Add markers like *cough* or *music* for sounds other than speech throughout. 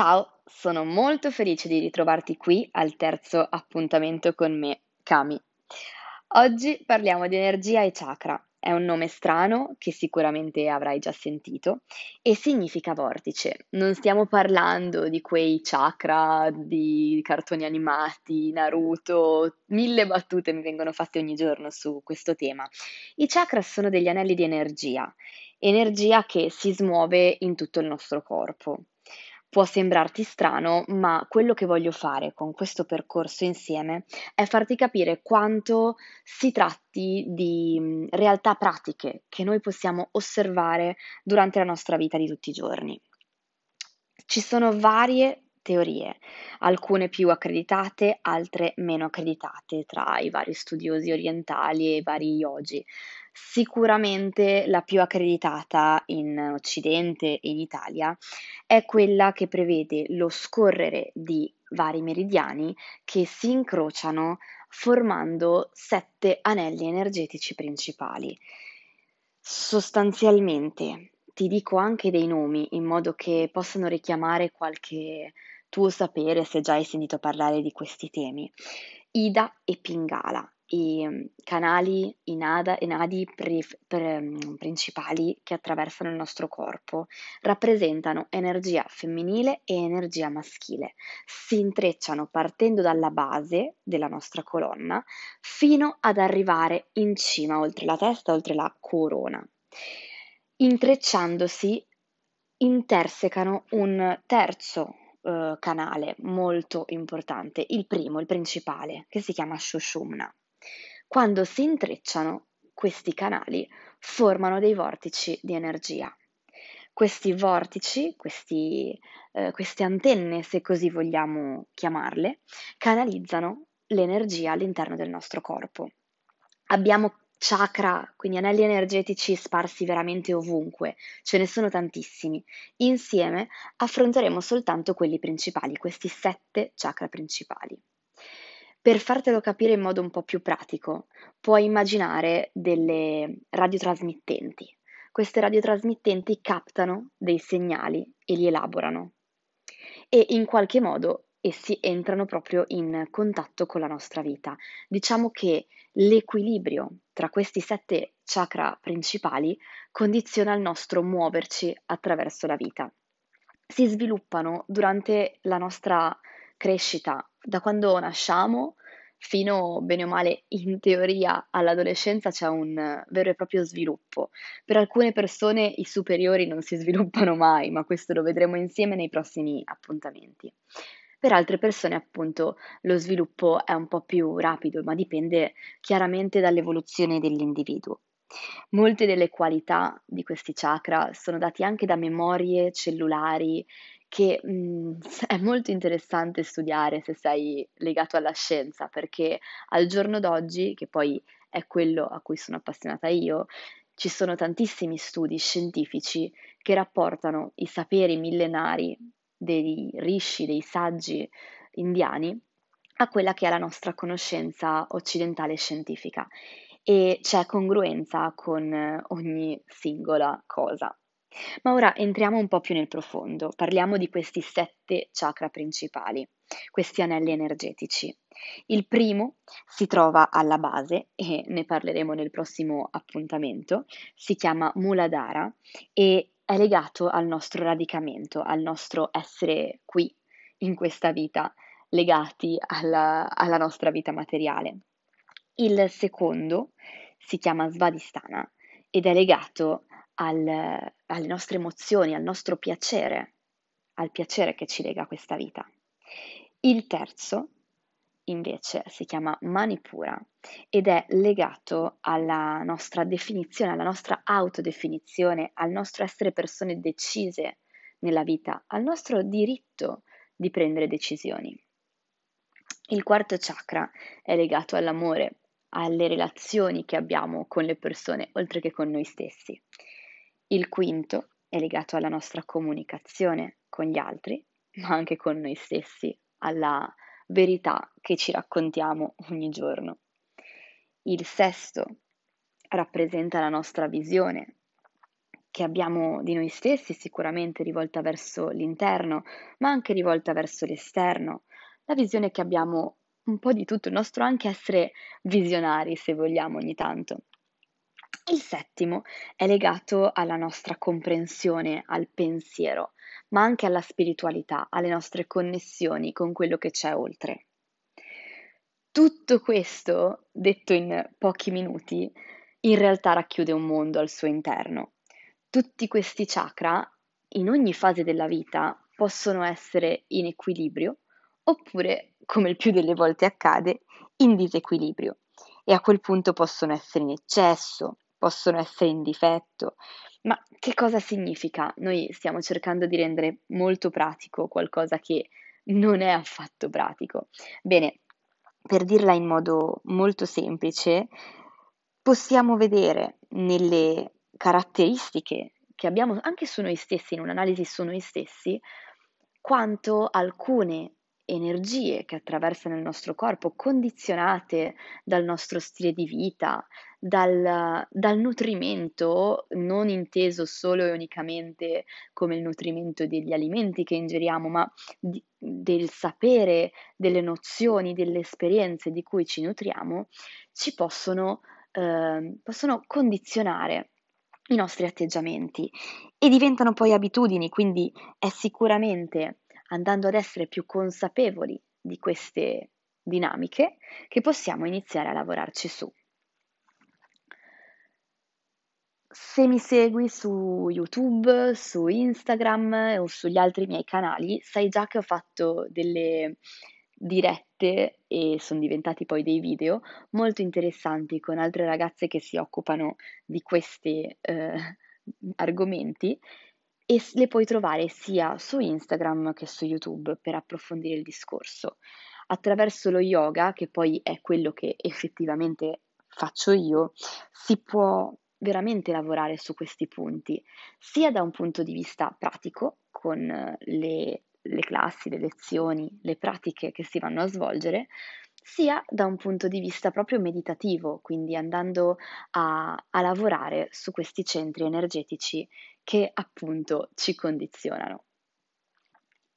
Ciao, sono molto felice di ritrovarti qui al terzo appuntamento con me, Kami. Oggi parliamo di energia e chakra. È un nome strano che sicuramente avrai già sentito e significa vortice. Non stiamo parlando di quei chakra di cartoni animati, Naruto, mille battute mi vengono fatte ogni giorno su questo tema. I chakra sono degli anelli di energia, energia che si smuove in tutto il nostro corpo. Può sembrarti strano, ma quello che voglio fare con questo percorso insieme è farti capire quanto si tratti di mm, realtà pratiche che noi possiamo osservare durante la nostra vita di tutti i giorni. Ci sono varie teorie, alcune più accreditate, altre meno accreditate tra i vari studiosi orientali e i vari yogi. Sicuramente la più accreditata in Occidente e in Italia è quella che prevede lo scorrere di vari meridiani che si incrociano formando sette anelli energetici principali. Sostanzialmente ti dico anche dei nomi in modo che possano richiamare qualche tuo sapere se già hai sentito parlare di questi temi. Ida e Pingala i mm, canali, i nada, i nadi pri- pre- mm, principali che attraversano il nostro corpo rappresentano energia femminile e energia maschile. Si intrecciano partendo dalla base della nostra colonna fino ad arrivare in cima, oltre la testa, oltre la corona. Intrecciandosi intersecano un terzo uh, canale molto importante, il primo, il principale, che si chiama Shushumna. Quando si intrecciano, questi canali formano dei vortici di energia. Questi vortici, questi, eh, queste antenne, se così vogliamo chiamarle, canalizzano l'energia all'interno del nostro corpo. Abbiamo chakra, quindi anelli energetici sparsi veramente ovunque, ce ne sono tantissimi. Insieme affronteremo soltanto quelli principali, questi sette chakra principali. Per fartelo capire in modo un po' più pratico, puoi immaginare delle radiotrasmittenti. Queste radiotrasmittenti captano dei segnali e li elaborano e in qualche modo essi entrano proprio in contatto con la nostra vita. Diciamo che l'equilibrio tra questi sette chakra principali condiziona il nostro muoverci attraverso la vita. Si sviluppano durante la nostra crescita, da quando nasciamo fino bene o male in teoria all'adolescenza c'è un vero e proprio sviluppo. Per alcune persone i superiori non si *laughs* sviluppano mai, ma questo lo vedremo insieme nei prossimi appuntamenti. Per altre persone, appunto, lo sviluppo è un po' più rapido, ma dipende chiaramente dall'evoluzione dell'individuo. Molte delle qualità di questi chakra sono date anche da memorie cellulari che mh, mhmm, *laughs* è molto interessante studiare se sei legato alla scienza, perché al giorno d'oggi, che poi è quello a cui sono appassionata io, ci sono tantissimi studi scientifici che rapportano i saperi millenari dei rishi, dei saggi indiani, a quella che è la nostra conoscenza occidentale scientifica e c'è congruenza con ogni singola cosa. Ma ora entriamo un po' più nel profondo, parliamo di questi sette chakra principali, questi anelli energetici. Il primo si trova alla base e ne parleremo nel prossimo appuntamento, si chiama Muladhara e è legato al nostro radicamento, al nostro essere qui in questa vita, legati alla, alla nostra vita materiale. Il secondo si chiama Svadhisthana ed è legato al, alle nostre emozioni, al nostro piacere, al piacere che ci lega a questa vita. Il terzo, invece, si chiama Manipura ed è legato alla nostra definizione, alla nostra autodefinizione, al nostro essere persone decise nella vita, al nostro diritto di prendere decisioni. Il quarto chakra è legato all'amore, alle relazioni che abbiamo con le persone, oltre che con noi stessi. Il quinto è legato alla nostra comunicazione con gli altri, *laughs* ma anche con noi stessi, alla verità che ci raccontiamo ogni giorno. Il sesto rappresenta la nostra visione, che abbiamo di noi stessi, sicuramente rivolta verso l'interno, ma anche rivolta verso l'esterno, la visione che abbiamo un po' di tutto, il nostro anche essere visionari, se vogliamo, ogni tanto. Il settimo è legato alla nostra comprensione, al pensiero, ma anche alla spiritualità, alle nostre connessioni con quello che c'è oltre. Tutto questo, detto in pochi minuti, in realtà racchiude un mondo al suo interno. Tutti questi chakra, in ogni fase della vita, possono essere in equilibrio oppure, come il più delle volte accade, in disequilibrio e a quel punto possono essere in eccesso, possono essere in difetto. Ma che cosa significa? Noi stiamo cercando di rendere molto pratico qualcosa che non è affatto pratico. Bene, per dirla in modo molto semplice, possiamo vedere nelle caratteristiche che abbiamo anche su noi stessi, in un'analisi su noi stessi, quanto alcune energie che attraversano il nostro corpo, condizionate dal nostro stile di vita, dal, dal, nutrimento, non inteso solo e unicamente come il nutrimento degli alimenti che ingeriamo, ma di, del sapere, delle nozioni, delle esperienze di cui ci nutriamo, ci possono, eh, possono condizionare i nostri atteggiamenti. E diventano poi abitudini, quindi è sicuramente andando ad essere più consapevoli di queste dinamiche che possiamo iniziare a lavorarci su. Se mi segui su YouTube, su Instagram o sugli altri miei canali, sai già che ho fatto delle dirette e sono diventati poi dei video molto interessanti con altre ragazze che si occupano di questi eh, argomenti e le puoi trovare sia su Instagram che su YouTube per approfondire il discorso. Attraverso lo yoga, che poi è quello che effettivamente faccio io, si può veramente lavorare su questi punti, sia da un punto di vista pratico, con le, le classi, le lezioni, le pratiche che si vanno a svolgere, sia da un punto di vista proprio meditativo, quindi andando a, a lavorare su questi centri energetici che appunto ci condizionano.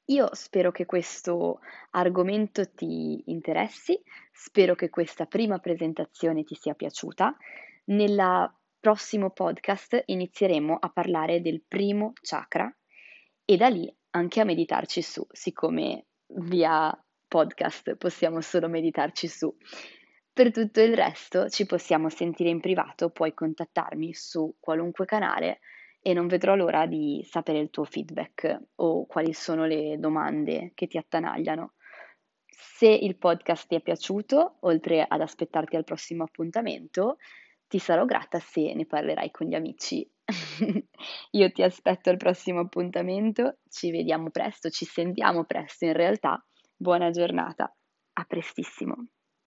Io spero che questo argomento ti interessi, spero che questa prima presentazione ti sia piaciuta. Nel prossimo podcast inizieremo a parlare del primo chakra e da lì anche a meditarci su, siccome via podcast possiamo solo meditarci su. Per tutto il resto ci possiamo sentire in privato, puoi contattarmi su qualunque canale e non vedrò l'ora di sapere il tuo feedback o quali sono le domande che ti attanagliano. Se il podcast ti è piaciuto, oltre ad aspettarti al prossimo appuntamento, ti sarò grata se ne parlerai con gli amici. *laughs* Io ti aspetto al prossimo appuntamento, ci vediamo presto, ci sentiamo presto in realtà Buona giornata, a prestissimo.